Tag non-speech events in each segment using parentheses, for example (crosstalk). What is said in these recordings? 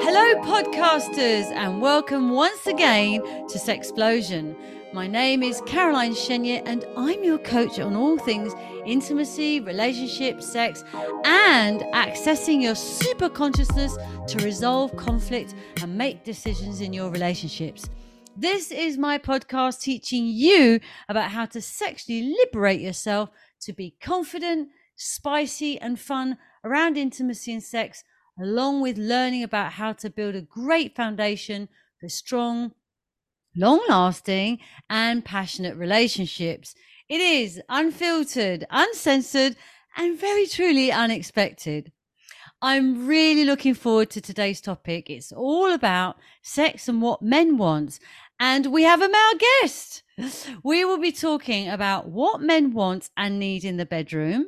Hello, podcasters, and welcome once again to Sexplosion. My name is Caroline Shenya, and I'm your coach on all things intimacy, relationships, sex, and accessing your super consciousness to resolve conflict and make decisions in your relationships. This is my podcast teaching you about how to sexually liberate yourself to be confident, spicy, and fun around intimacy and sex along with learning about how to build a great foundation for strong, long lasting, and passionate relationships. It is unfiltered, uncensored, and very truly unexpected. I'm really looking forward to today's topic. It's all about sex and what men want. And we have a male guest. (laughs) We will be talking about what men want and need in the bedroom.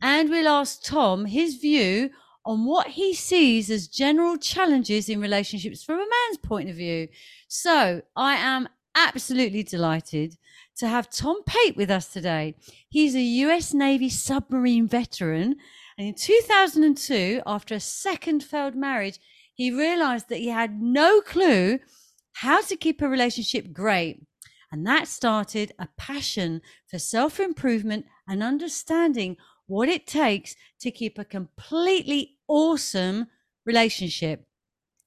And we'll ask Tom his view on what he sees as general challenges in relationships from a man's point of view. So I am absolutely delighted to have Tom Pate with us today. He's a US Navy submarine veteran. And in 2002, after a second failed marriage, he realized that he had no clue how to keep a relationship great. And that started a passion for self improvement and understanding what it takes to keep a completely awesome relationship.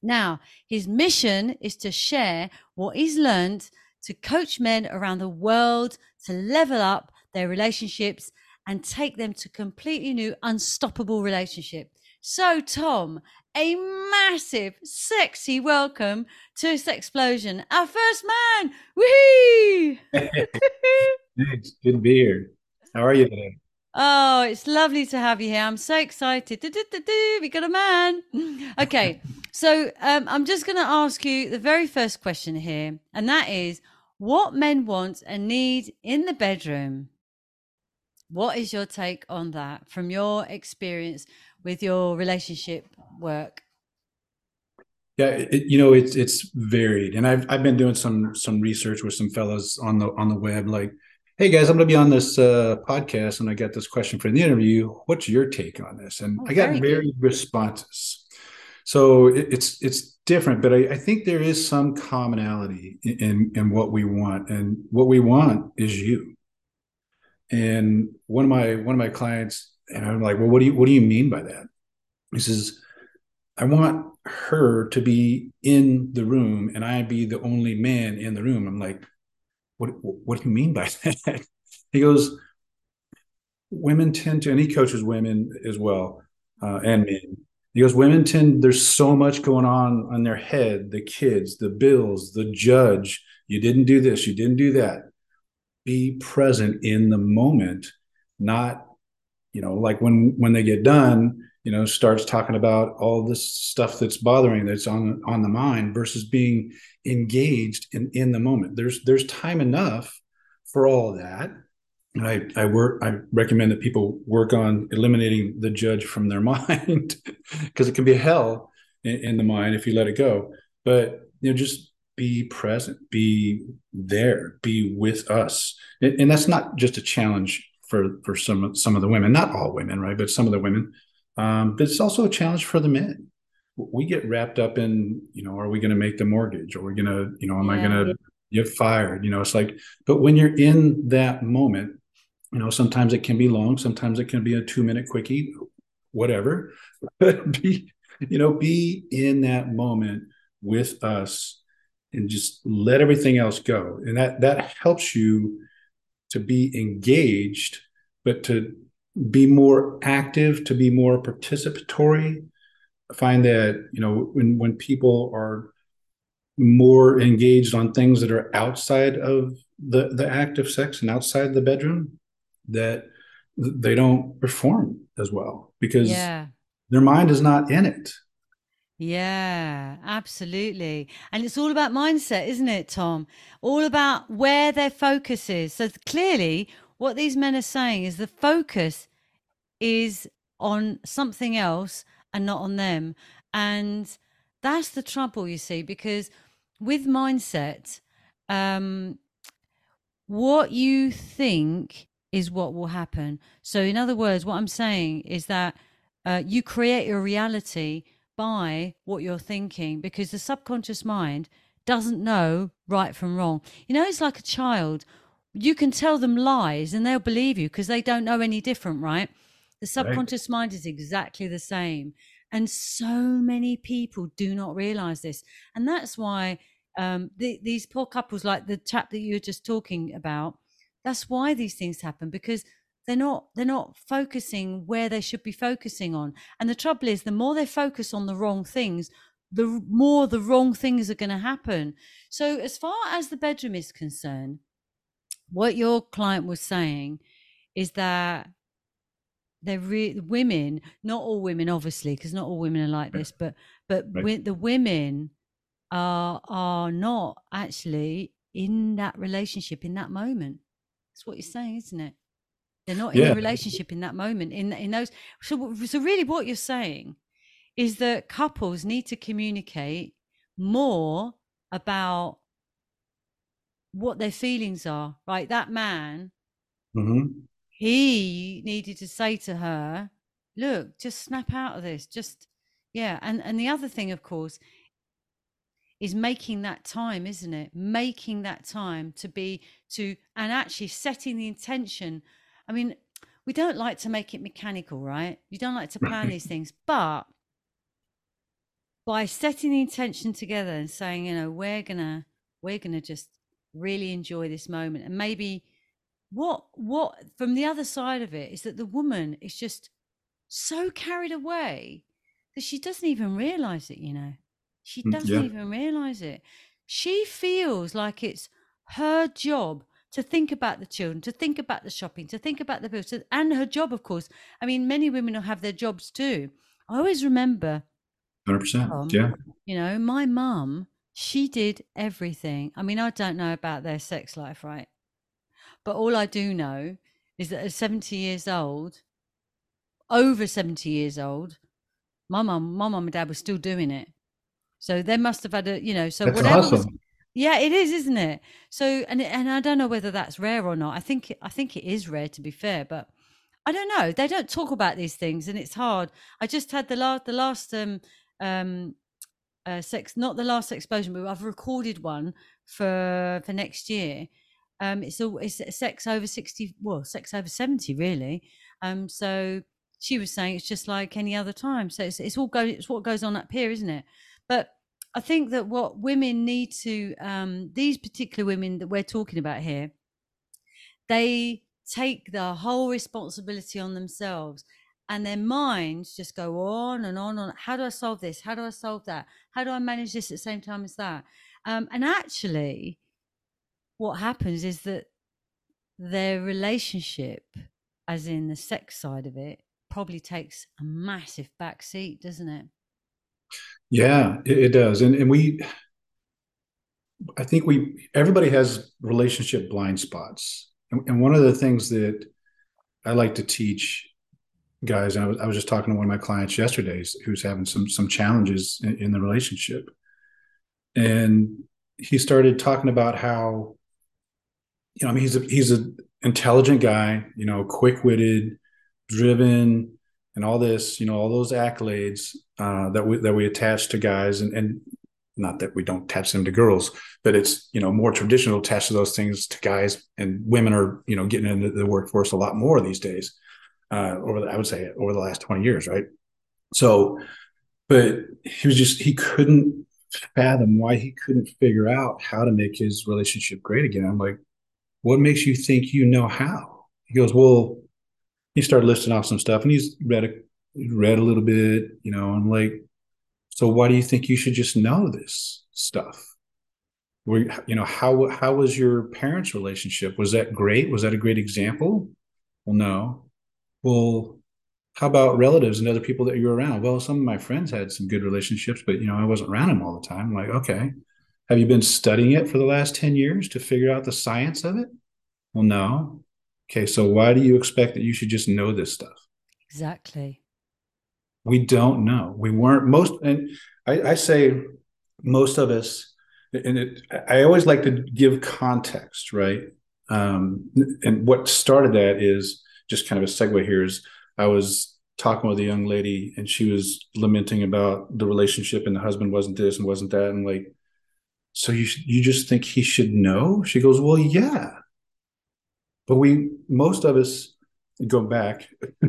Now, his mission is to share what he's learned to coach men around the world to level up their relationships and take them to completely new, unstoppable relationship. So, Tom, a massive, sexy welcome to Sexplosion, our first man. Woohoo! (laughs) Thanks. Good to be here. How are you today? Oh, it's lovely to have you here. I'm so excited. We got a man. (laughs) Okay, so um, I'm just going to ask you the very first question here, and that is what men want and need in the bedroom. What is your take on that from your experience with your relationship work? Yeah, it, you know it's it's varied, and I've I've been doing some some research with some fellows on the on the web, like hey guys, I'm going to be on this uh, podcast and I got this question for the interview. What's your take on this? And oh, I got varied responses. So it, it's it's different, but I, I, think there is some commonality in, in what we want, and what we want is you. And one of my one of my clients, and I'm like, well, what do you what do you mean by that? He says, I want her to be in the room, and I be the only man in the room. I'm like, what, what do you mean by (laughs) that? he goes, women tend to, and he coaches women as well, uh, and men. He goes, women tend, there's so much going on on their head the kids, the bills, the judge. You didn't do this, you didn't do that. Be present in the moment, not, you know, like when when they get done, you know, starts talking about all this stuff that's bothering that's on on the mind versus being engaged in in the moment. There's there's time enough for all that. And I I work I recommend that people work on eliminating the judge from their (laughs) mind because it can be hell in, in the mind if you let it go. But you know, just be present, be there, be with us, and, and that's not just a challenge for for some some of the women, not all women, right? But some of the women. Um, but it's also a challenge for the men. We get wrapped up in you know are we going to make the mortgage? Are we going to you know am yeah. i going to get fired? You know it's like but when you're in that moment you know sometimes it can be long sometimes it can be a two minute quickie whatever. (laughs) But be you know be in that moment with us and just let everything else go. And that that helps you to be engaged but to be more active to be more participatory find that you know when when people are more engaged on things that are outside of the the act of sex and outside the bedroom that they don't perform as well because yeah. their mind is not in it yeah, absolutely. And it's all about mindset, isn't it, Tom? All about where their focus is. So clearly, what these men are saying is the focus is on something else and not on them. And that's the trouble, you see, because with mindset, um, what you think is what will happen. So, in other words, what I'm saying is that uh, you create your reality by what you're thinking because the subconscious mind doesn't know right from wrong. You know, it's like a child. You can tell them lies and they'll believe you because they don't know any different, right? The subconscious right. mind is exactly the same. And so many people do not realize this. And that's why um, the, these poor couples, like the chap that you were just talking about, that's why these things happen because they're not they're not focusing where they should be focusing on. And the trouble is, the more they focus on the wrong things, the more the wrong things are going to happen. So, as far as the bedroom is concerned, what your client was saying is that they're re- women, not all women, obviously, because not all women are like this, but but (clears throat) right. the women are are not actually in that relationship in that moment. That's what you're mm. saying, isn't it? They're not in a relationship in that moment. In in those, so so really, what you're saying is that couples need to communicate more about what their feelings are. Right, that man mm-hmm he needed to say to her, look, just snap out of this. Just, yeah. And, and the other thing, of course, is making that time, isn't it? Making that time to be, to, and actually setting the intention. I mean, we don't like to make it mechanical, right? You don't like to plan these (laughs) things, but by setting the intention together and saying, you know, we're gonna, we're gonna just really enjoy this moment. And maybe what what from the other side of it is that the woman is just so carried away that she doesn't even realize it you know? She mm, doesn't yeah. even realize it. She feels like it's her job to think about the children to think about the shopping to think about the bills and her job of course. I mean many women will have their jobs too. I always remember 100% um, yeah. you know my mum she did everything i mean i don't know about their sex life right but all I do know is that at 70 years old, over 70 years old, my mum, my mum and dad were still doing it. So they must have had a, you know, so that's whatever. Awesome. Was, yeah, it is, isn't it? So, and and I don't know whether that's rare or not. I think I think it is rare to be fair, but I don't know. They don't talk about these things, and it's hard. I just had the last the last um um uh, sex, not the last explosion, but I've recorded one for for next year, um, it's all it's sex over sixty, well, sex over seventy, really. Um, so she was saying it's just like any other time. So it's it's all go it's what goes on up here, isn't it? But I think that what women need to um, these particular women that we're talking about here, they take the whole responsibility on themselves and their minds just go on and on on how do i solve this how do i solve that how do i manage this at the same time as that um, and actually what happens is that their relationship, as in the sex side of it, probably takes a massive backseat, doesn't it? Yeah, it, it does. And and we I think we everybody has relationship blind spots. And, and one of the things that I like to teach guys, I was, I was just talking to one of my clients yesterday who's having some some challenges in, in the relationship. And he started talking about how you know, I mean, he's a he's an intelligent guy, you know, quick witted, driven, and all this, you know, all those accolades uh, that we that we attach to guys, and and not that we don't attach them to girls, but it's you know more traditional attach to those things to guys, and women are you know getting into the workforce a lot more these days. Uh, over the, I would say over the last twenty years, right? So, but he was just he couldn't fathom why he couldn't figure out how to make his relationship great again. I'm like, what makes you think you know how? He goes, well, he started listing off some stuff and he's read a, read a little bit, you know, I'm like, so why do you think you should just know this stuff? Were you know how how was your parents' relationship? Was that great? Was that a great example? Well, no. Well, how about relatives and other people that you're around? Well, some of my friends had some good relationships, but you know, I wasn't around them all the time. I'm like, okay. Have you been studying it for the last 10 years to figure out the science of it? Well, no. Okay, so why do you expect that you should just know this stuff? Exactly. We don't know. We weren't most, and I, I say most of us, and it, I always like to give context, right? Um, and what started that is just kind of a segue here is I was talking with a young lady and she was lamenting about the relationship and the husband wasn't this and wasn't that. And like so you you just think he should know? She goes well yeah. But we most of us go back (laughs)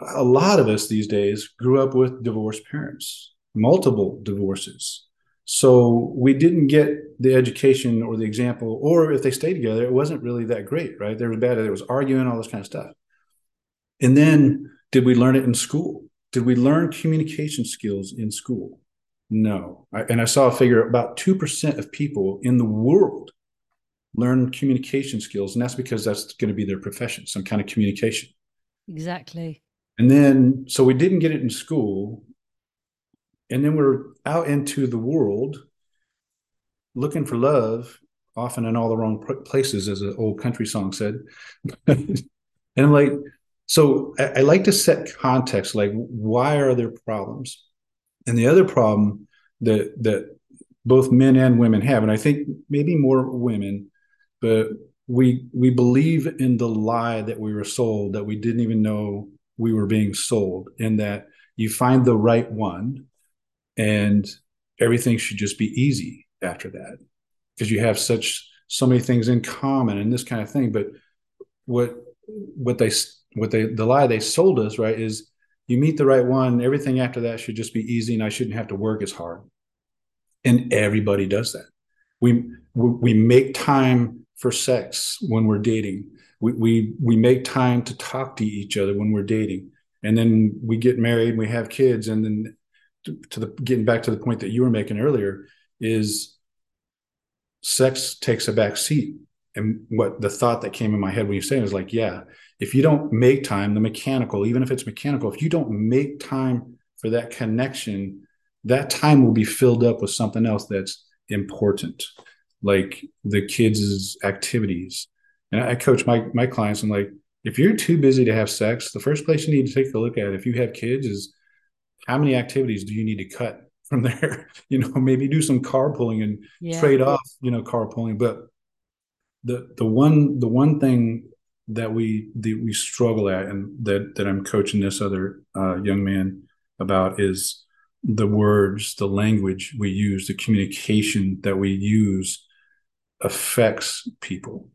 a lot of us these days grew up with divorced parents multiple divorces so we didn't get the education or the example or if they stayed together it wasn't really that great right there was bad there was arguing all this kind of stuff and then did we learn it in school? Did we learn communication skills in school? No. I, and I saw a figure about 2% of people in the world learn communication skills. And that's because that's going to be their profession, some kind of communication. Exactly. And then, so we didn't get it in school. And then we're out into the world looking for love, often in all the wrong places, as an old country song said. (laughs) and I'm like, so I, I like to set context, like why are there problems? And the other problem that that both men and women have, and I think maybe more women, but we we believe in the lie that we were sold that we didn't even know we were being sold, and that you find the right one, and everything should just be easy after that because you have such so many things in common and this kind of thing. But what what they what they the lie they sold us right is you meet the right one everything after that should just be easy and i shouldn't have to work as hard. And everybody does that. We we make time for sex when we're dating. We we, we make time to talk to each other when we're dating. And then we get married and we have kids and then to, the getting back to the point that you were making earlier is sex takes a back seat and what the thought that came in my head when you saying is like yeah if you don't make time, the mechanical, even if it's mechanical, if you don't make time for that connection, that time will be filled up with something else that's important, like the kids' activities. And I coach my my clients. I'm like, if you're too busy to have sex, the first place you need to take a look at if you have kids is how many activities do you need to cut from there? (laughs) you know, maybe do some carpooling and yeah. trade off, you know, carpooling. But the the one the one thing that we that we struggle at and that that I'm coaching this other uh, young man about is the words, the language we use, the communication that we use affects people.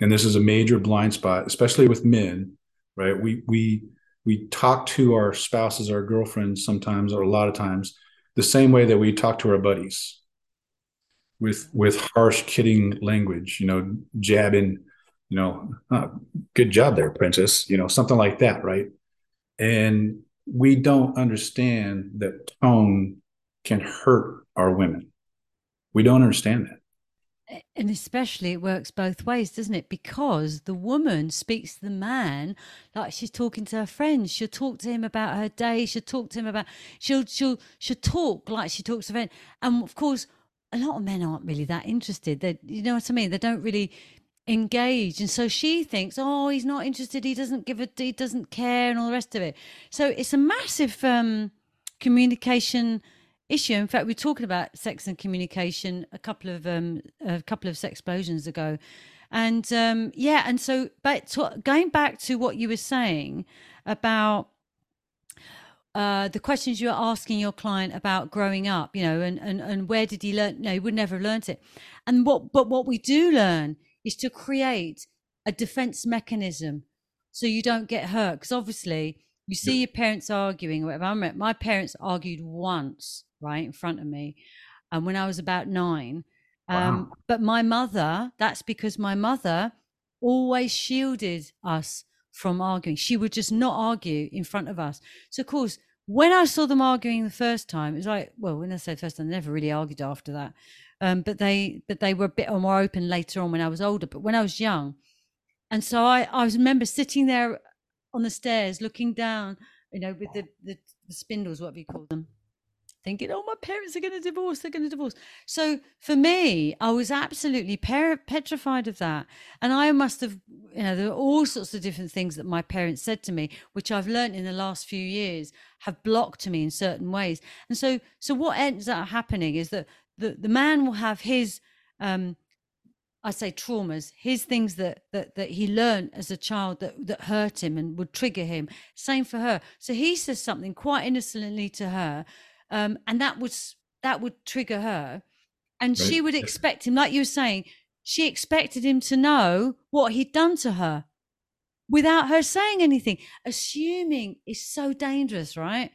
And this is a major blind spot, especially with men, right? We we we talk to our spouses, our girlfriends sometimes, or a lot of times, the same way that we talk to our buddies with with harsh kidding language, you know, jabbing you know, oh, good job there, princess, you know, something like that, right? And we don't understand that tone can hurt our women. We don't understand that. And especially it works both ways, doesn't it? Because the woman speaks to the man like she's talking to her friends. She'll talk to him about her day. She'll talk to him about she'll she'll she'll talk like she talks to a friend. And of course, a lot of men aren't really that interested. They, you know what I mean? They don't really engage and so she thinks oh he's not interested he doesn't give a he doesn't care and all the rest of it so it's a massive um communication issue in fact we are talking about sex and communication a couple of um a couple of Sexplosions ago and um yeah and so but to, going back to what you were saying about uh, the questions you were asking your client about growing up, you know, and, and, and where did he learn? No, he would never have learned it. And what, but what we do learn is to create a defense mechanism so you don't get hurt. Because obviously, you see your parents arguing or whatever. I remember my parents argued once, right, in front of me, and um, when I was about nine. Um, wow. But my mother, that's because my mother always shielded us from arguing. She would just not argue in front of us. So, of course, when I saw them arguing the first time, it was like, well, when I say first time, they never really argued after that. Um, but they but they were a bit more open later on when I was older. But when I was young, and so I I remember sitting there on the stairs looking down, you know, with the the, the spindles, whatever you call them, thinking, oh, my parents are going to divorce, they're going to divorce. So for me, I was absolutely per- petrified of that. And I must have, you know, there are all sorts of different things that my parents said to me, which I've learned in the last few years have blocked me in certain ways. And so, so what ends up happening is that the, the man will have his um, I say traumas, his things that that that he learned as a child that that hurt him and would trigger him. Same for her. So he says something quite innocently to her, um, and that was that would trigger her, and Right. she would expect him, like you were saying, she expected him to know what he'd done to her without her saying anything. Assuming is so dangerous, right?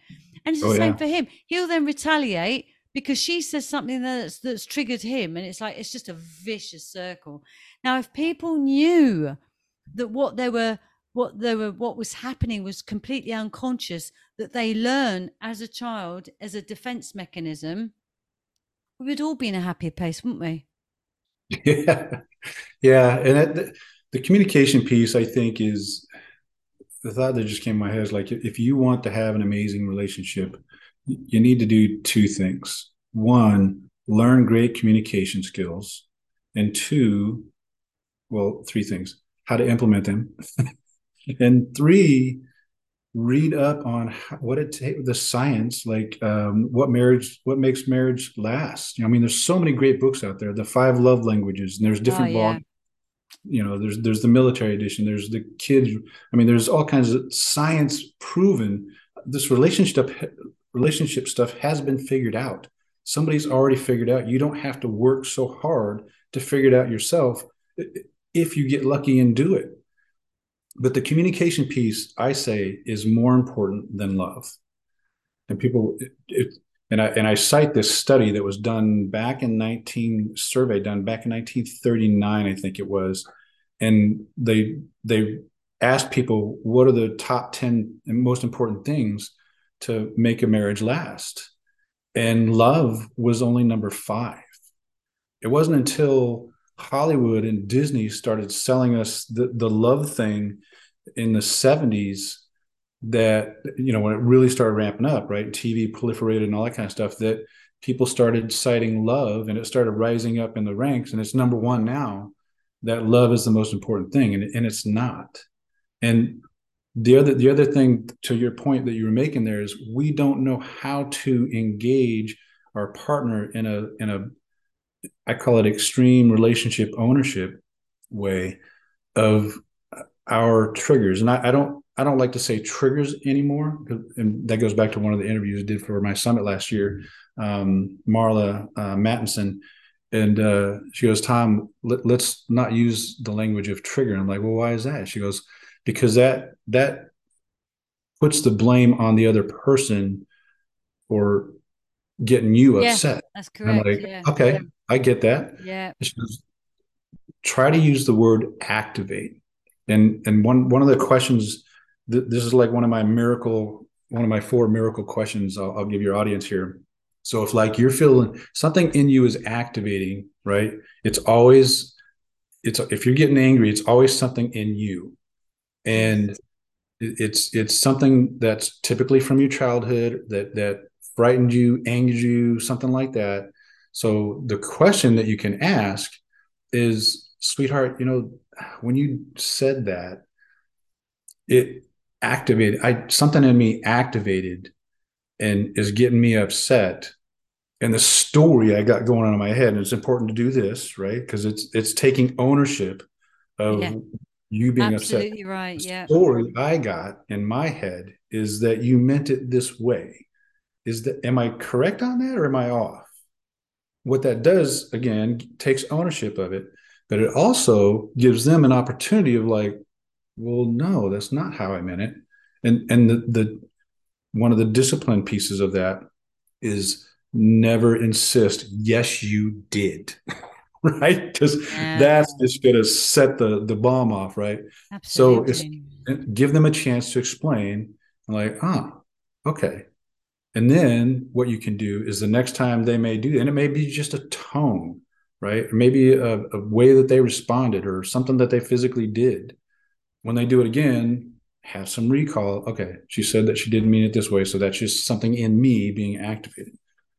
And it's the Oh, same yeah. for him. He'll then retaliate because she says something that's that's triggered him, and it's like it's just a vicious circle. Now, if people knew that what they were what they were what was happening was completely unconscious, that they learn as a child as a defense mechanism, we would all be in a happier place, wouldn't we? Yeah, (laughs) yeah, and the, the communication piece, I think, is the thought that just came to my head is like if you want to have an amazing relationship, you need to do two things. One, learn great communication skills, and two, well, three things: how to implement them, (laughs) and three, read up on how, what it takes, the science, like um, what marriage, what makes marriage last. You know, I mean, there's so many great books out there. The five love languages, and there's different Oh, yeah. You know, there's there's the military edition. There's the kids. I mean, there's all kinds of science proven. This relationship relationship stuff has been figured out. Somebody's already figured out. You don't have to work so hard to figure it out yourself if you get lucky and do it but the communication piece i say is more important than love. And people it, and i and i cite this study that was done back in 19 survey done back in 1939 i think it was. And they they asked people what are the top 10 most important things to make a marriage last? And love was only number 5 it wasn't until Hollywood and Disney started selling us the, the love thing in the 70s that, you know, when it really started ramping up, right? TV proliferated and all that kind of stuff, that people started citing love and it started rising up in the ranks. And it's number one now that love is the most important thing. And, and it's not. And the other the other thing to your point that you were making there is we don't know how to engage our partner in a in a I call it extreme relationship ownership way of our triggers. And I, I don't I don't like to say triggers anymore. And that goes back to one of the interviews I did for my summit last year. Um, Marla uh, Mattinson. And uh, she goes, Tom, let, let's not use the language of trigger. And I'm like, well, why is that? She goes, because that that puts the blame on the other person for getting you Yeah, upset. That's And I'm like, yeah. okay, I get that. Yeah. She goes, try to use the word activate. And and one one of the questions, th- this is like one of my miracle, one of my four miracle questions I'll, I'll give your audience here. So if like you're feeling something in you is activating, right? It's always it's if you're getting angry, it's always something in you, and it's it's something that's typically from your childhood that that frightened you, angered you, something like that. So the question that you can ask is, sweetheart, you know, when you said that, it activated I something in me activated and is getting me upset. And the story I got going on in my head, and it's important to do this, right? Because it's it's taking ownership of Yeah. you being upset Absolutely right. the Yeah. story I got in my head is that you meant it this way. Is that am I correct on that or am I off? What that does again takes ownership of it, but it also gives them an opportunity of like, well, no, that's not how I meant it. And and the the one of the discipline pieces of that is never insist, yes, you did. (laughs) right? Because Yeah. that's just gonna set the the bomb off, right? Absolutely. So it's- give them a chance to explain and like ah okay and then what you can do is the next time they may do and it may be just a tone right or maybe a, a way that they responded or something that they physically did when they do it again have some recall okay she said that she didn't mean it this way so that's just something in me being activated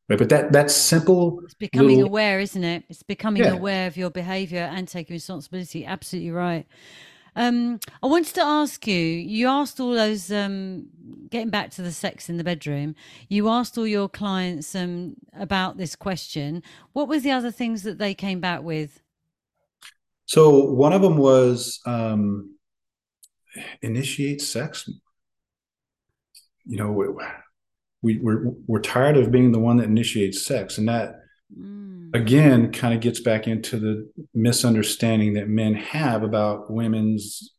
right but that that simple It's becoming little- aware, isn't it? It's becoming Yeah. aware of your behavior and taking responsibility. Absolutely right. Um, I wanted to ask you, you asked all those, um, getting back to the sex in the bedroom, you asked all your clients um, about this question. What were the other things that they came back with? So one of them was um, initiate sex. You know, we, we we're we're tired of being the one that initiates sex, and that mm. Again kind of gets back into the misunderstanding that men have about women's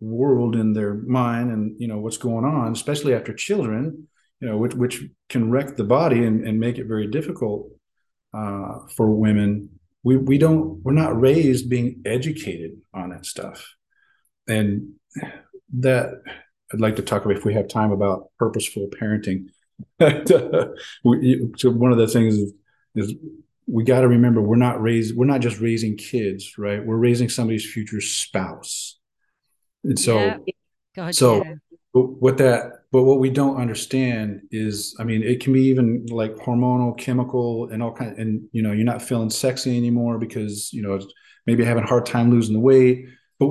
world in their mind and you know what's going on, especially after children. You know, which which can wreck the body and, and make it very difficult uh, for women we we don't we're not raised being educated on that stuff and that i'd like to talk about if we have time about purposeful parenting (laughs) so one of the things is, is we got to remember we're not raised we're not just raising kids right we're raising somebody's future spouse and so yeah. God, so yeah. what that but what we don't understand is i mean it can be even like hormonal chemical and all kind of, and you know you're not feeling sexy anymore because you know maybe having a hard time losing the weight but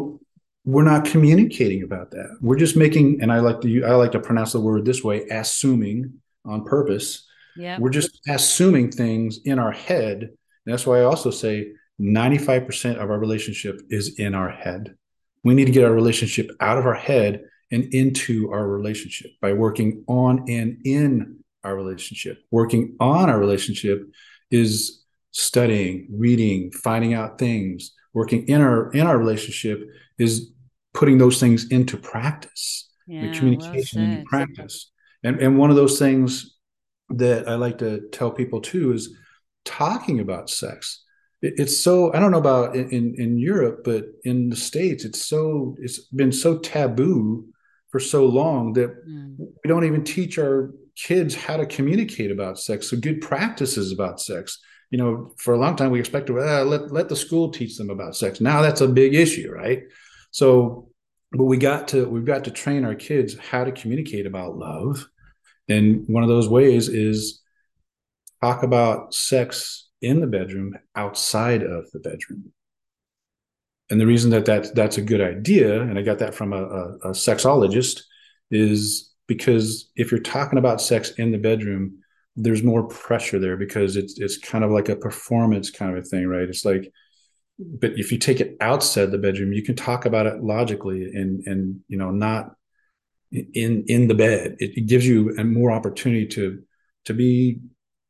we're not communicating about that we're just making and i like to i like to pronounce the word this way assuming on purpose yeah we're just assuming things in our head and that's why i also say 95% of our relationship is in our head we need to get our relationship out of our head and into our relationship by working on and in our relationship. Working on our relationship is studying, reading, finding out things. Working in our in our relationship is putting those things into practice, yeah, communication well into practice. And and one of those things that I like to tell people too is talking about sex. it's so I don't know about in in Europe, but in the states, it's so it's been so taboo for so long that mm. we don't even teach our kids how to communicate about sex. So good practices about sex. You know, for a long time we expect to uh, let let the school teach them about sex. Now that's a big issue, right? So, but we got to we've got to train our kids how to communicate about love, and one of those ways is talk about sex in the bedroom outside of the bedroom and the reason that, that that's a good idea, and I got that from a, a, a sexologist, is because if you're talking about sex in the bedroom, there's more pressure there because it's it's kind of like a performance kind of a thing, right? It's like, but if you take it outside the bedroom, you can talk about it logically and and you know not in in the bed. It, it gives you a more opportunity to to be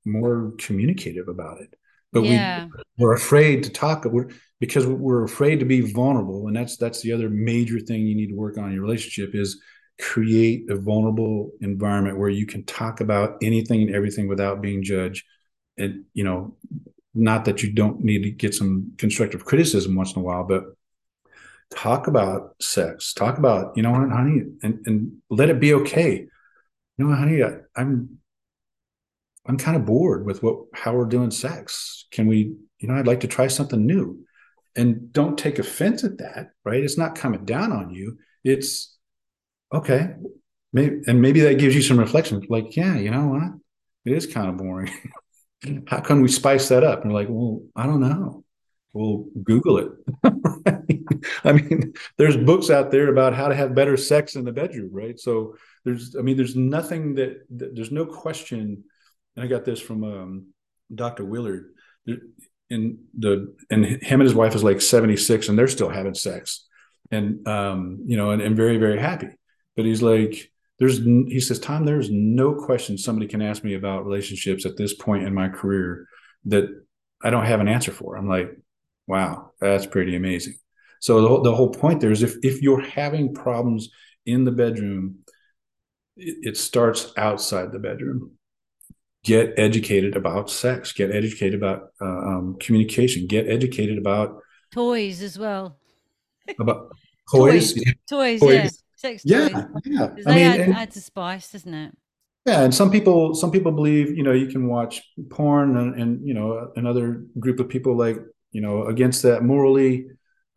more communicative about it. But yeah. we we're afraid to talk. We're because we're afraid to be vulnerable and that's that's the other major thing you need to work on in your relationship is create a vulnerable environment where you can talk about anything and everything without being judged and you know not that you don't need to get some constructive criticism once in a while but talk about sex talk about you know what honey and, and let it be okay. You know what honey I, i'm i'm kind of bored with what how we're doing sex. Can we you know i'd like to try something new. And don't take offense at that right? It's not coming down on you. It's okay maybe and maybe that gives you some reflection like yeah you know what? It is kind of boring. (laughs) How can we spice that up? And we're like well i don't know well google it. (laughs) I mean there's books out there about how to have better sex in the bedroom right? So there's i mean there's nothing that, that there's no question and i got this from um, dr willard and the and him and his wife is like 76 and they're still having sex. And um you know and, and very very happy. But he's like there's he says tom there's no question somebody can ask me about relationships at this point in my career that i don't have an answer for. I'm like wow that's pretty amazing. So the, the whole point there is if if you're having problems in the bedroom it, it starts outside the bedroom. Get educated about sex get educated about uh, um, communication get educated about toys as well. About (laughs) toys toys, toys, toys. yeah sex yeah toys. yeah. I mean add, and, adds a spice doesn't it? Yeah and some people some people believe you know you can watch porn and, and you know another group of people like you know against that morally.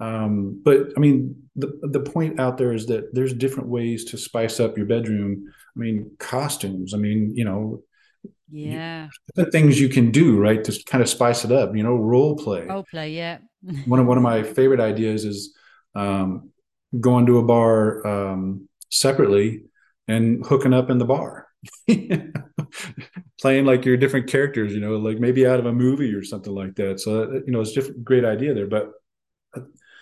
Um, but i mean the the point out there is that there's different ways to spice up your bedroom. I mean costumes i mean you know yeah. the things you can do right to kind of spice it up you know role play. Role play yeah. (laughs) One of one of my favorite ideas is um, going to a bar um, separately and hooking up in the bar (laughs) playing like your different characters you know like maybe out of a movie or something like that so uh, you know it's just a great idea there but uh,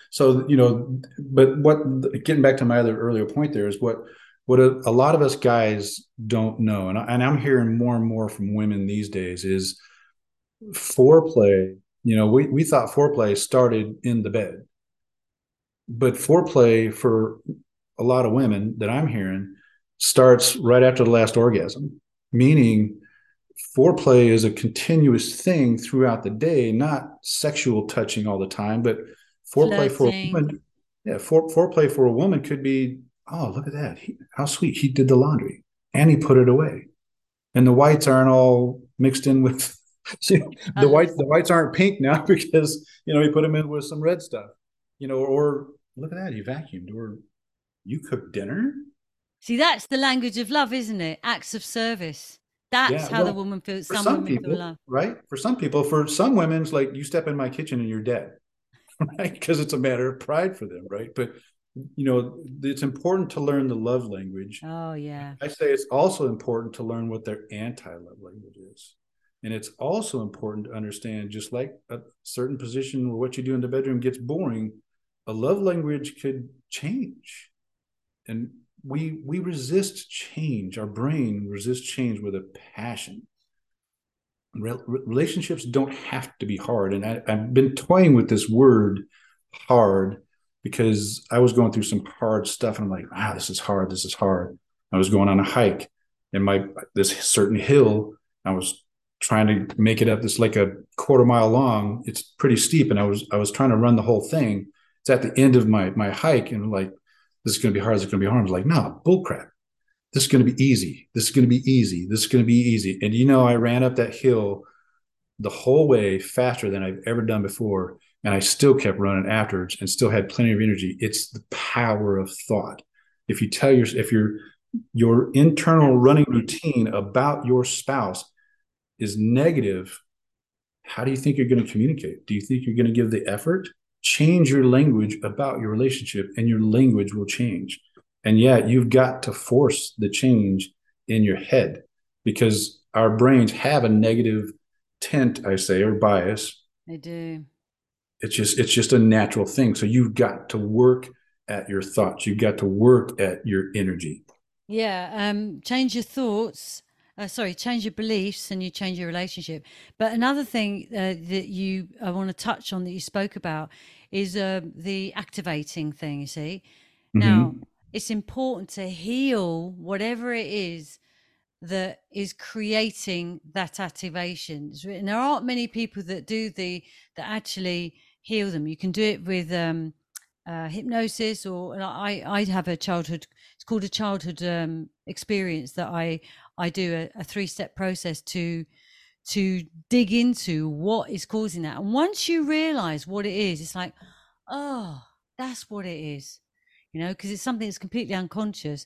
so you know, but what getting back to my other earlier point there is what what a, a lot of us guys don't know, and, I, and I'm hearing more and more from women these days is foreplay. You know, we we thought foreplay started in the bed, but foreplay for a lot of women that I'm hearing starts right after the last orgasm, meaning foreplay is a continuous thing throughout the day, not sexual touching all the time, but foreplay for a woman. Yeah, fore, foreplay for a woman could be, oh, look at that. He, how sweet. He did the laundry and he put it away. And the whites aren't all mixed in with (laughs) you know, the uh, white the whites aren't pink (laughs) now because you know he put them in with some red stuff. You know, or look at that, he vacuumed, or you cooked dinner. See, that's the language of love, isn't it? Acts of service. That's yeah, how well, the woman feels. Some, some people, right? For some people, for some women, it's like you step in my kitchen and you're dead, (laughs) right? Because it's a matter of pride for them, right? But you know, it's important to learn the love language. Oh yeah. I say it's also important to learn what their anti-love language is. And it's also important to understand, just like a certain position where what you do in the bedroom gets boring, a love language could change. And we we resist change. Our brain resists change with a passion. Re- relationships don't have to be hard, and I, I've been toying with this word "hard" because I was going through some hard stuff, and I'm like, "Wow, this is hard. This is hard." I was going on a hike, and my this certain hill. I was trying to make it up. This like a quarter mile long. It's pretty steep, and I was I was trying to run the whole thing. It's at the end of my my hike, and like this is going to be hard. This is going to be hard. I was like, no, bullcrap. This is going to be easy. This is going to be easy. This is going to be easy. And you know, I ran up that hill the whole way faster than I've ever done before. And I still kept running afterwards and still had plenty of energy. It's the power of thought. If you tell your, if your, your internal running routine about your spouse is negative, how do you think you're going to communicate? Do you think you're going to give the effort? Change your language about your relationship and your language will change. And yet you've got to force the change in your head because our brains have a negative tint, I say, or bias. They do. It's just it's just a natural thing. So you've got to work at your thoughts. You've got to work at your energy. Yeah. Um, change your thoughts uh, sorry, change your beliefs and you change your relationship. But another thing uh, that you I want to touch on that you spoke about is uh, the activating thing. You see, mm-hmm. now it's important to heal whatever it is that is creating that activation. And there aren't many people that do the that actually heal them. You can do it with um, uh, hypnosis, or I I have a childhood. It's called a childhood um, experience that I I do a, a three step process to to dig into what is causing that. And once you realize what it is, it's like, oh, that's what it is, you know, because it's something that's completely unconscious.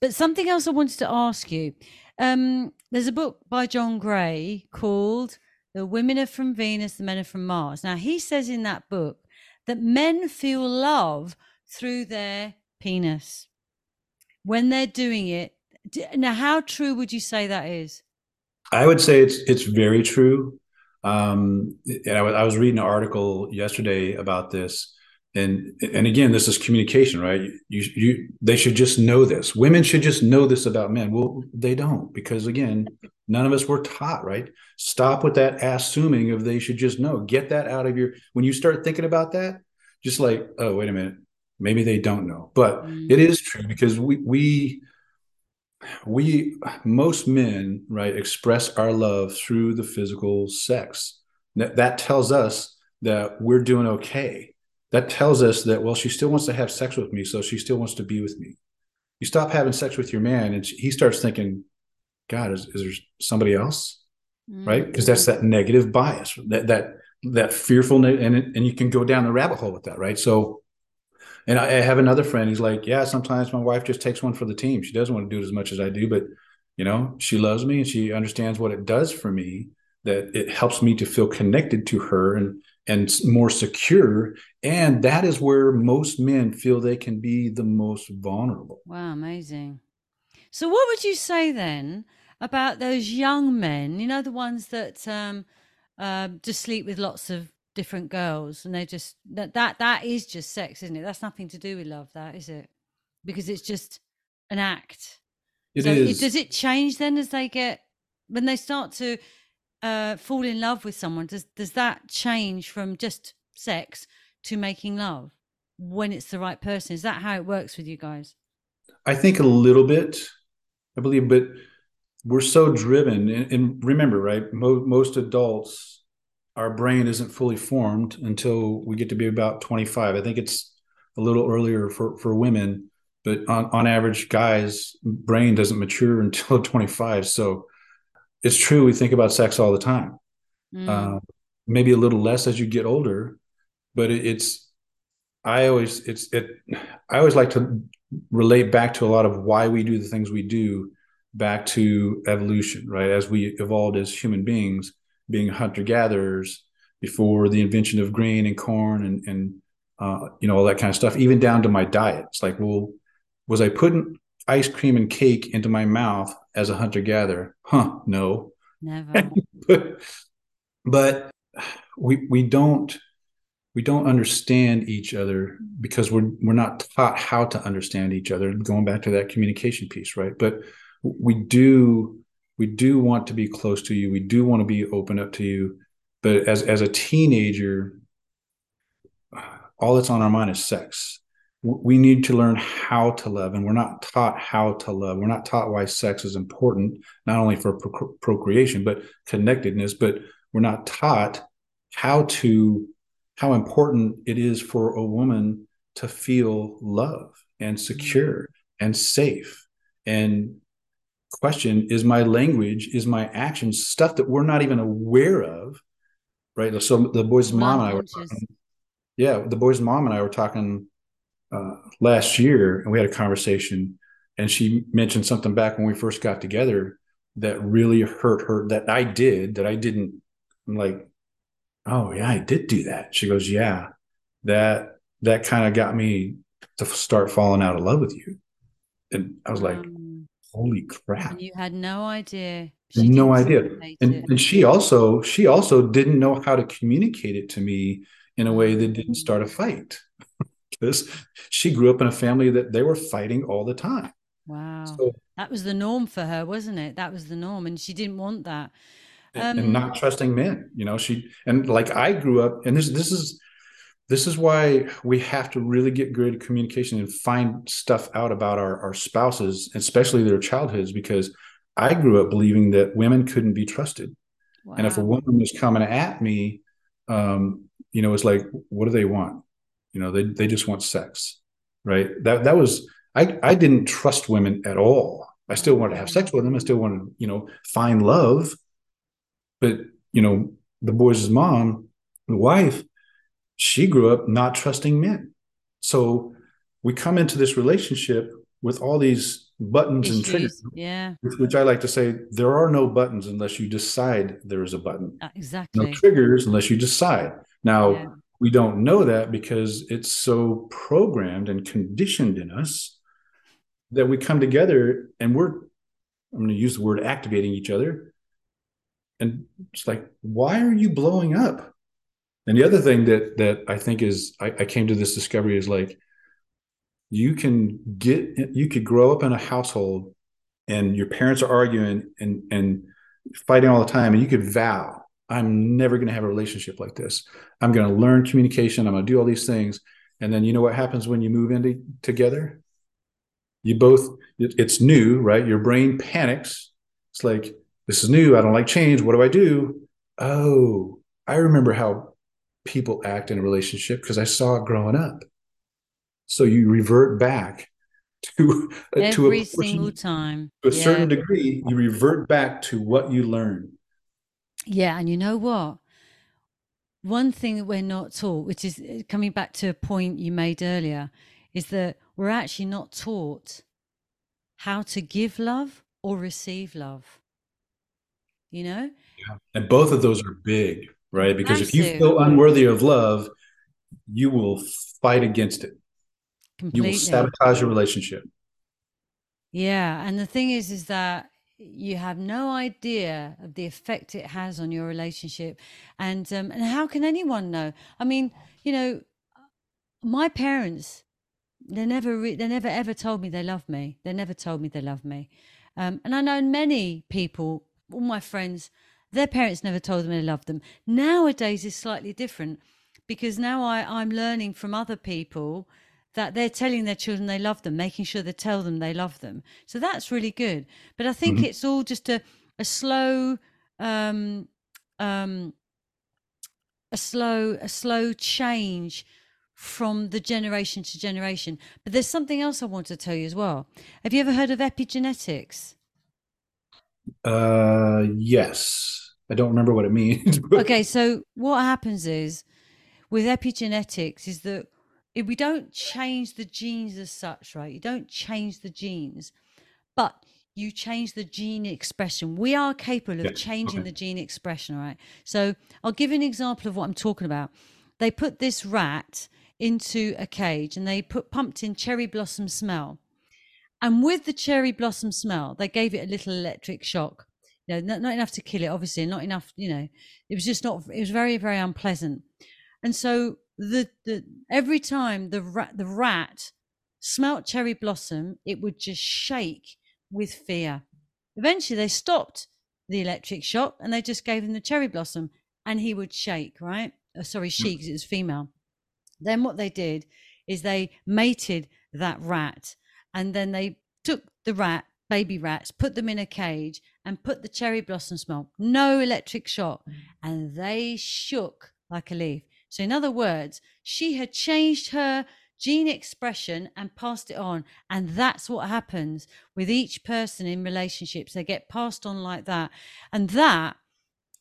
But something else I wanted to ask you um, there's a book by John Gray called The Women Are From Venus, the Men Are From Mars. Now, he says in that book that men feel love through their penis. When they're doing it, now, how true would you say that is? I would say it's it's very true. Um, and I, w- I was reading an article yesterday about this, and and again, this is communication, right? You you they should just know this. Women should just know this about men. Well, they don't because again, none of us were taught, right? Stop with that assuming of they should just know. Get that out of your when you start thinking about that, just like, oh, wait a minute, maybe they don't know. But mm. it is true because we we we most men right express our love through the physical sex. That, that tells us that we're doing okay. That tells us that well she still wants to have sex with me so she still wants to be with me. You stop having sex with your man and he starts thinking god is, is there somebody else? Mm-hmm. right because that's that negative bias that that that fearful and and you can go down the rabbit hole with that right? So and I, I have another friend. He's like, yeah, sometimes my wife just takes one for the team. She doesn't want to do it as much as I do, but you know, she loves me and she understands what it does for me. That it helps me to feel connected to her and and more secure. And that is where most men feel they can be the most vulnerable. Wow, amazing. So, what would you say then about those young men? You know, the ones that um, uh, just sleep with lots of different girls and they're just that that that is just sex isn't it that's nothing to do with love that is it because it's just an act It so is. it, does it change then as they get when they start to uh fall in love with someone does does that change from just sex to making love when it's the right person is that how it works with you guys I think a little bit, I believe, but we're so driven. And, and remember, right? Mo- most adults, our brain isn't fully formed until we get to be about 25. I think it's a little earlier for, for women, but on, on average, guys' brain doesn't mature (laughs) until 25. So it's true. We think about sex all the time. Mm, Uh, maybe a little less as you get older, but it, it's, I always, it's, it, I always like to relate back to a lot of why we do the things we do back to evolution, right? As we evolved as human beings, being hunter gatherers before the invention of grain and corn and, and, uh, you know, all that kind of stuff, even down to my diet. It's like, well, was I putting ice cream and cake into my mouth as a hunter gatherer? Huh, no. never (laughs) but but we we don't we don't understand each other because we're we're not taught how to understand each other going back to that communication piece right but we do we do want to be close to you. We do want to be open up to you. But as as a teenager all that's on our mind is sex. We need to learn how to love and we're not taught how to love. We're not taught why sex is important not only for procreation but connectedness but we're not taught how to how important it is for a woman to feel love and secure mm-hmm. and safe. And question is my language is my actions stuff that we're not even aware of right? So the boys mom and i were talking, yeah the boys mom and i were talking uh, last year and we had a conversation and she mentioned something back when we first got together that really hurt her that i did that i didn't I'm like oh yeah i did do that. She goes yeah that that kind of got me to start falling out of love with you. And i was like Um, holy crap. And you had no idea. No idea. and, and she also she also didn't know how to communicate it to me in a way that didn't start a fight. (laughs) Because she grew up in a family that they were fighting all the time. Wow. So that was the norm for her wasn't it? That was the norm and she didn't want that. And, Um, and not trusting men you know? She and like i grew up and this this is this is why we have to really get good at communication and find stuff out about our, our spouses especially their childhoods because i grew up believing that women couldn't be trusted wow. And if a woman was coming at me, um, you know, it's like, what do they want? You know, they they just want sex, right? That that was I I didn't trust women at all. I still wanted to have sex with them. I still wanted, you know, find love. But you know, the boys' mom, the wife, she grew up not trusting men. So we come into this relationship with all these buttons and triggers yeah which, which I like to say, there are no buttons unless you decide there is a button. uh, No triggers unless you decide. Now, Yeah. we don't know that because it's so programmed and conditioned in us that we come together and we're, I'm going to use the word activating each other. And it's like, why are you blowing up? And the other thing that that I think is I, I came to this discovery is like you can get you could grow up in a household and your parents are arguing and and fighting all the time and you could vow i'm never going to have a relationship like this. I'm going to learn communication. I'm going to do all these things. And then you know what happens when you move into together? You both it, it's new right? Your brain panics. It's like this is new. I don't like change. What do i do? Oh i remember how people act in a relationship because i saw it growing up so you revert back (laughs) to to a every portion- single time to a yeah. certain degree, you revert back to what you learned. Yeah, and you know what? One thing that we're not taught, which is uh, coming back to a point you made earlier, is that we're actually not taught how to give love or receive love. You know? And both of those are big, right? Because if you feel unworthy of love, you will fight against it. You will sabotage your relationship. Yeah, and the thing is, is that you have no idea of the effect it has on your relationship and um, and how can anyone know i mean you know my parents they never re- they never ever told me they love me they never told me they love me um, and i know many people all my friends their parents never told them they loved them nowadays is slightly different because now I, i'm learning from other people that they're telling their children they love them, making sure they tell them they love them. So that's really good. But I think mm-hmm. it's all just a a slow um um a slow a slow change from the generation to generation. But there's something else I want to tell you as well. Have you ever heard of epigenetics? Uh yes. I don't remember what it means. (laughs) okay, so what happens is with epigenetics is that if we don't change the genes as such, right? You don't change the genes, but you change the gene expression. We are capable of yeah. changing okay. the gene expression, right? So I'll give you an example of what I'm talking about. They put this rat into a cage and they put pumped in cherry blossom smell. And with the cherry blossom smell, they gave it a little electric shock. You know, not, not enough to kill it, obviously, not enough, you know, it was just not, it was very, very unpleasant. And so the, the every time the rat the rat smelt cherry blossom, it would just shake with fear. Eventually, they stopped the electric shock and they just gave him the cherry blossom, and he would shake. Right? Oh, sorry, she mm. because it was female. Then what they did is they mated that rat, and then they took the rat, baby rats, put them in a cage, and put the cherry blossom smell. No electric shock, mm. and they shook like a leaf. So, in other words, she had changed her gene expression and passed it on. And that's what happens with each person in relationships. They get passed on like that. And that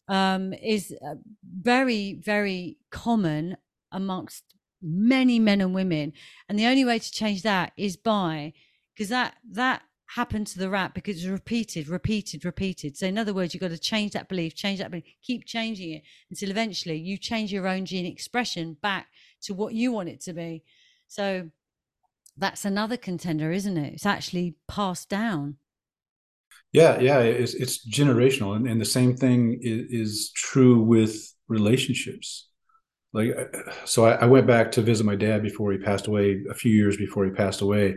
um, is uh, very, very common amongst many men and women. And the only way to change that is by, because that, that happened to the rat because it's repeated, repeated, repeated. So, in other words, you've got to change that belief, change that belief, keep changing it until eventually you change your own gene expression back to what you want it to be. So, that's another contender, isn't it? It's actually passed down. Yeah, yeah, it's it's generational, and, and the same thing is, is true with relationships. Like, so I, I, went back to visit my dad before he passed away, a few years before he passed away.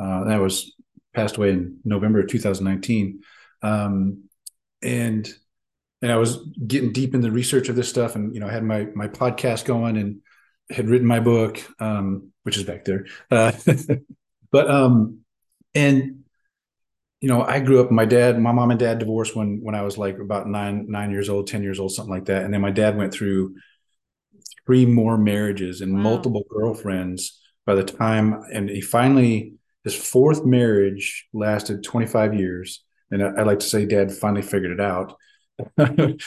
Uh, that was passed away in November of 2019. Um, and and I was getting deep in the research of this stuff, and you know, I had my my podcast going and had written my book, um, which is back there. Uh, (laughs) but um, and you know, I grew up. My dad, my mom and dad divorced when when I was like about nine nine years old, ten years old, something like that. And then my dad went through three more marriages and wow. multiple girlfriends by the time, and he finally his fourth marriage lasted 25 years. And I, I like to say dad finally figured it out. (laughs)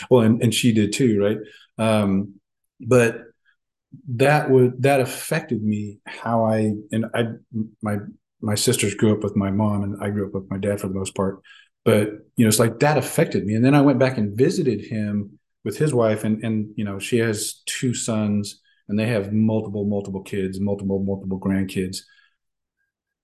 well, and, and she did too, right? Um, but that would that affected me how I and I my my sisters grew up with my mom and I grew up with my dad for the most part. But you know, it's like that affected me. And then I went back and visited him with his wife and and you know, she has two sons and they have multiple, multiple kids, multiple, multiple grandkids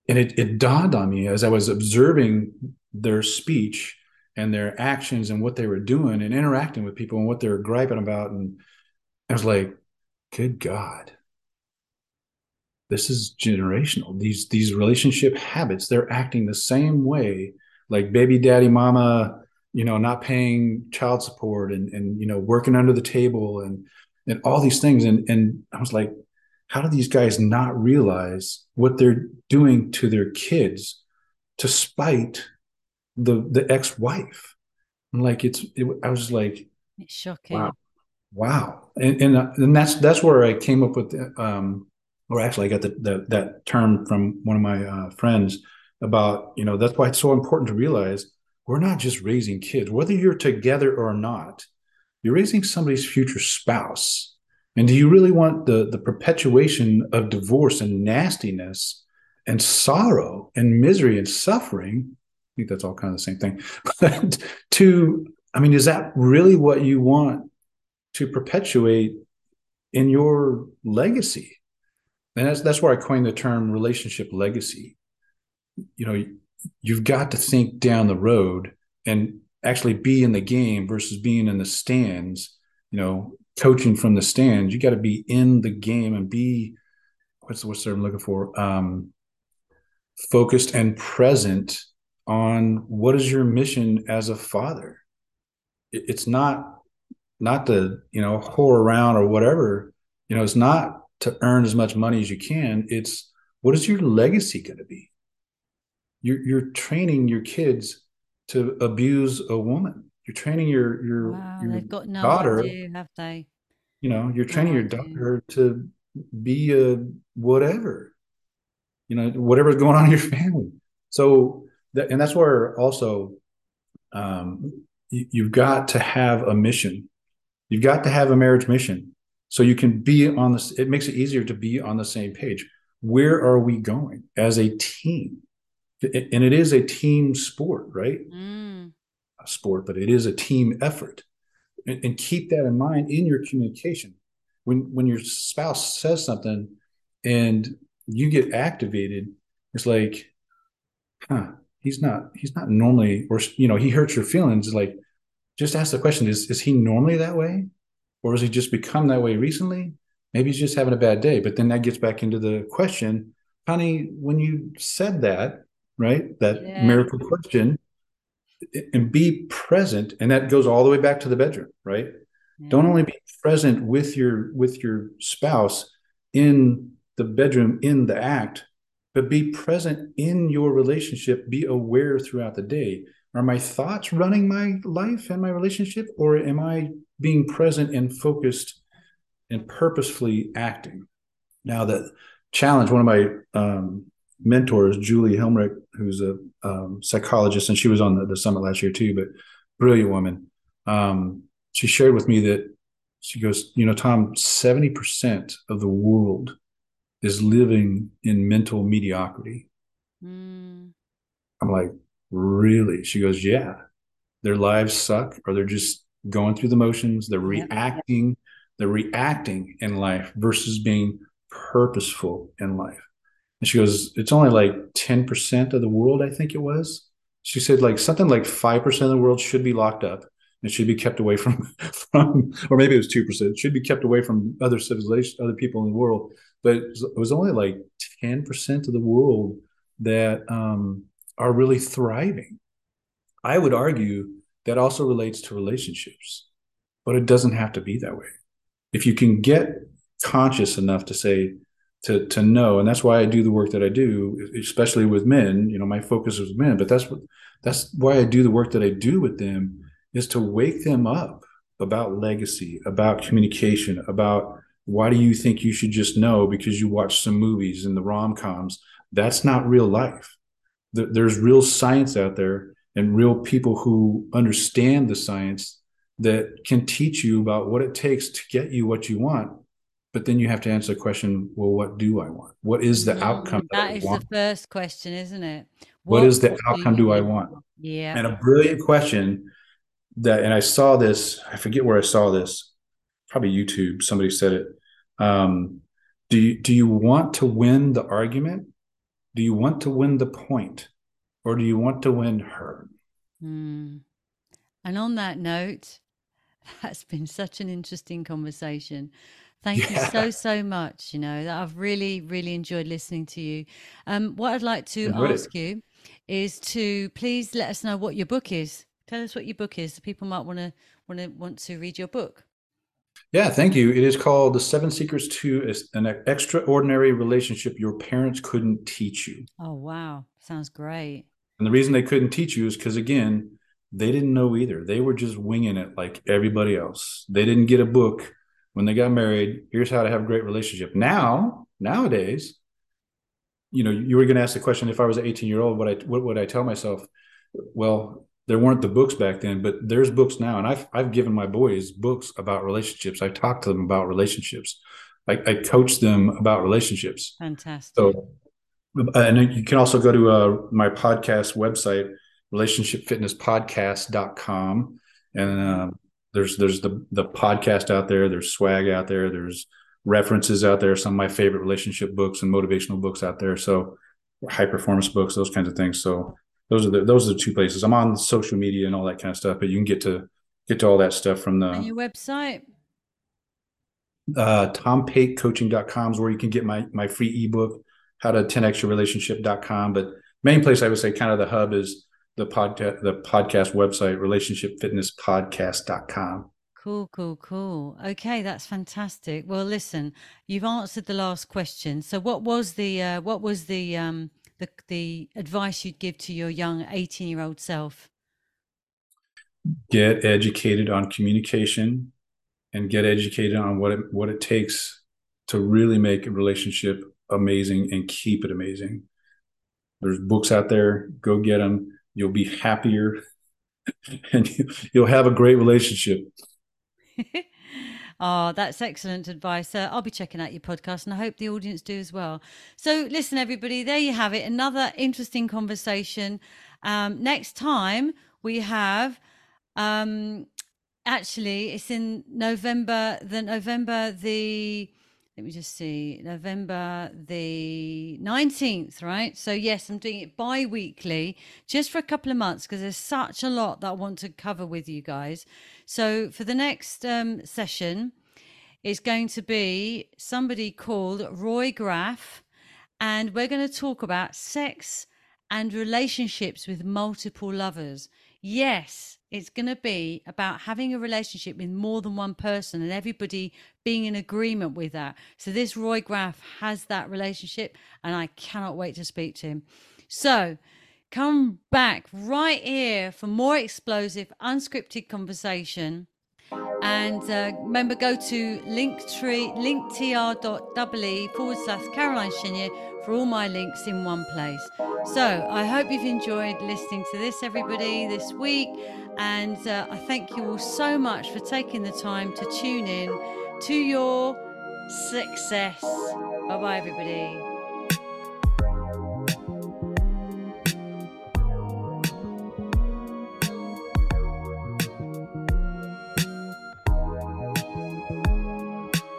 and it, it dawned on me as I was observing their speech and their actions and what they were doing and interacting with people and what they were griping about. And I was like, good God, this is generational. These these relationship habits, they're acting the same way, like baby daddy mama, you know, not paying child support and and you know, working under the table and and all these things. And and I was like, how do these guys not realize what they're doing to their kids to spite the the ex-wife? And like it's it, i was like it's shocking. Wow. Wow. And and, uh, and that's that's where i came up with um or actually i got the, the that term from one of my uh, friends about you know that's why it's so important to realize we're not just raising kids. Whether you're together or not you're raising somebody's future spouse and do you really want the, the perpetuation of divorce and nastiness and sorrow and misery and suffering? I think that's all kind of the same thing. (laughs) But to, I mean, is that really what you want to perpetuate in your legacy? And that's that's where I coined the term relationship legacy. You know, you've got to think down the road and actually be in the game versus being in the stands you know coaching from the stands you got to be in the game and be what's the what's the i'm looking for? Um focused and present on what is your mission as a father. It's not not to you know whore around or whatever you know it's not to earn as much money as you can. It's what is your legacy going to be? You're, you're training your kids to abuse a woman you're training your your, Wow, your they've got no daughter idea, have they? you know you're No training your idea. daughter to be a whatever you know whatever's going on in your (laughs) family. So that, and that's where also um you, you've got to have a mission. You've got to have a marriage mission. So you can be on this it makes it easier to be on the same page. Where are we going as a team? And it is a team sport right? Mm, sport but it is a team effort. And, and keep that in mind in your communication. When when your spouse says something and you get activated it's like huh he's not he's not normally or you know he hurts your feelings. Like just ask the question is is he normally that way? Or has he just become that way recently? Maybe he's just having a bad day. But then that gets back into the question honey when you said that right that Yeah. miracle question and be present and that goes all the way back to the bedroom right? Yeah. don't only be present with your with your spouse in the bedroom in the act but be present in your relationship be aware throughout the day. Are my thoughts running my life and my relationship or am i being present and focused and purposefully acting? Now the challenge one of my um, mentors julie helmrich who's a um, psychologist and she was on the, the summit last year too but brilliant woman um, she shared with me that she goes, you know, Tom, 70% of the world is living in mental mediocrity. Mm, I'm like, really? She goes, yeah. Their lives suck, or they're just going through the motions. They're reacting. They're reacting in life versus being purposeful in life. And she goes, it's only like 10% of the world, I think it was. She said, like something like 5% of the world should be locked up and should be kept away from, (laughs) from or maybe it was 2%, it should be kept away from other civilizations, other people in the world. But it was, only like 10% of the world that um, are really thriving. I would argue that also relates to relationships, but it doesn't have to be that way. If you can get conscious enough to say, to to know, and that's why I do the work that I do, especially with men. You know, my focus is men, but that's what that's why I do the work that I do with them is to wake them up about legacy, about communication, about why do you think you should just know because you watch some movies and the rom coms? That's not real life. There's real science out there and real people who understand the science that can teach you about what it takes to get you what you want. But then you have to answer the question, well, what do I want? What is the mm, outcome that, that is the first question, isn't it? what is the outcome you do I want? Yeah. And a brilliant question that, and I saw this, I forget where I saw this, probably YouTube, somebody said it. Um, do you, do you want to win the argument? Do you want to win the point? Or do you want to win her? Mm. And on that note, (laughs) that's been such an interesting conversation. Thank you so, so much. You know, I've really, really enjoyed listening to you. Um, what I'd like to Enjoyed it. ask you is to please let us know what your book is. Tell us what your book is. So people might want to want to want to read your book. Yeah, thank you. It is called The Seven Secrets to an Extraordinary Relationship Your Parents Couldn't Teach You. Oh wow, sounds great. And the reason they couldn't teach you is because, again, they didn't know either. They were just winging it like everybody else. They didn't get a book when they got married. Here's how to have a great relationship. Now, nowadays, you know, you were going to ask the question if I was an 18 year old, what I what would I tell myself? Well, there weren't the books back then, but there's books now, and I've I've given my boys books about relationships. I talk to them about relationships. I, I coach them about relationships. Fantastic. So, and you can also go to uh, my podcast website, relationshipfitnesspodcast.com. And um, there's there's the the podcast out there. There's swag out there. There's references out there. Some of my favorite relationship books and motivational books out there. So high performance books, those kinds of things. So those are the those are the two places. I'm on social media and all that kind of stuff, but you can get to get to all that stuff from the and your website. Uh, TomPateCoaching.com is where you can get my my free ebook, how to 10x your relationship.com. But main place I would say kind of the hub is the podcast the podcast website, relationshipfitnesspodcast.com. Cool, cool, cool. Okay, that's fantastic. Well, listen, you've answered the last question. So, what was the uh, what was the um, the the advice you'd give to your young eighteen year old self? Get educated on communication, and get educated on what it what it takes to really make a relationship amazing and keep it amazing. There's books out there. Go get them. You'll be happier, (laughs) and you'll have a great relationship. (laughs) oh, that's excellent advice. Uh, I'll be checking out your podcast and I hope the audience do as well. So, listen, everybody, there you have it. Another interesting conversation. Um, next time we have. Um, actually, it's in November, the November the let me just see, November the 19th, right? So, yes, I'm doing it bi weekly just for a couple of months because there's such a lot that I want to cover with you guys. So, for the next um, session, it's going to be somebody called Roy Graff, and we're going to talk about sex and relationships with multiple lovers. Yes, it's going to be about having a relationship with more than one person and everybody being in agreement with that. So, this Roy Graff has that relationship, and I cannot wait to speak to him. So, come back right here for more explosive, unscripted conversation. And uh, remember, go to linktree, forward slash Caroline Chenier for all my links in one place. So I hope you've enjoyed listening to this, everybody, this week. And uh, I thank you all so much for taking the time to tune in to your success. Bye bye, everybody.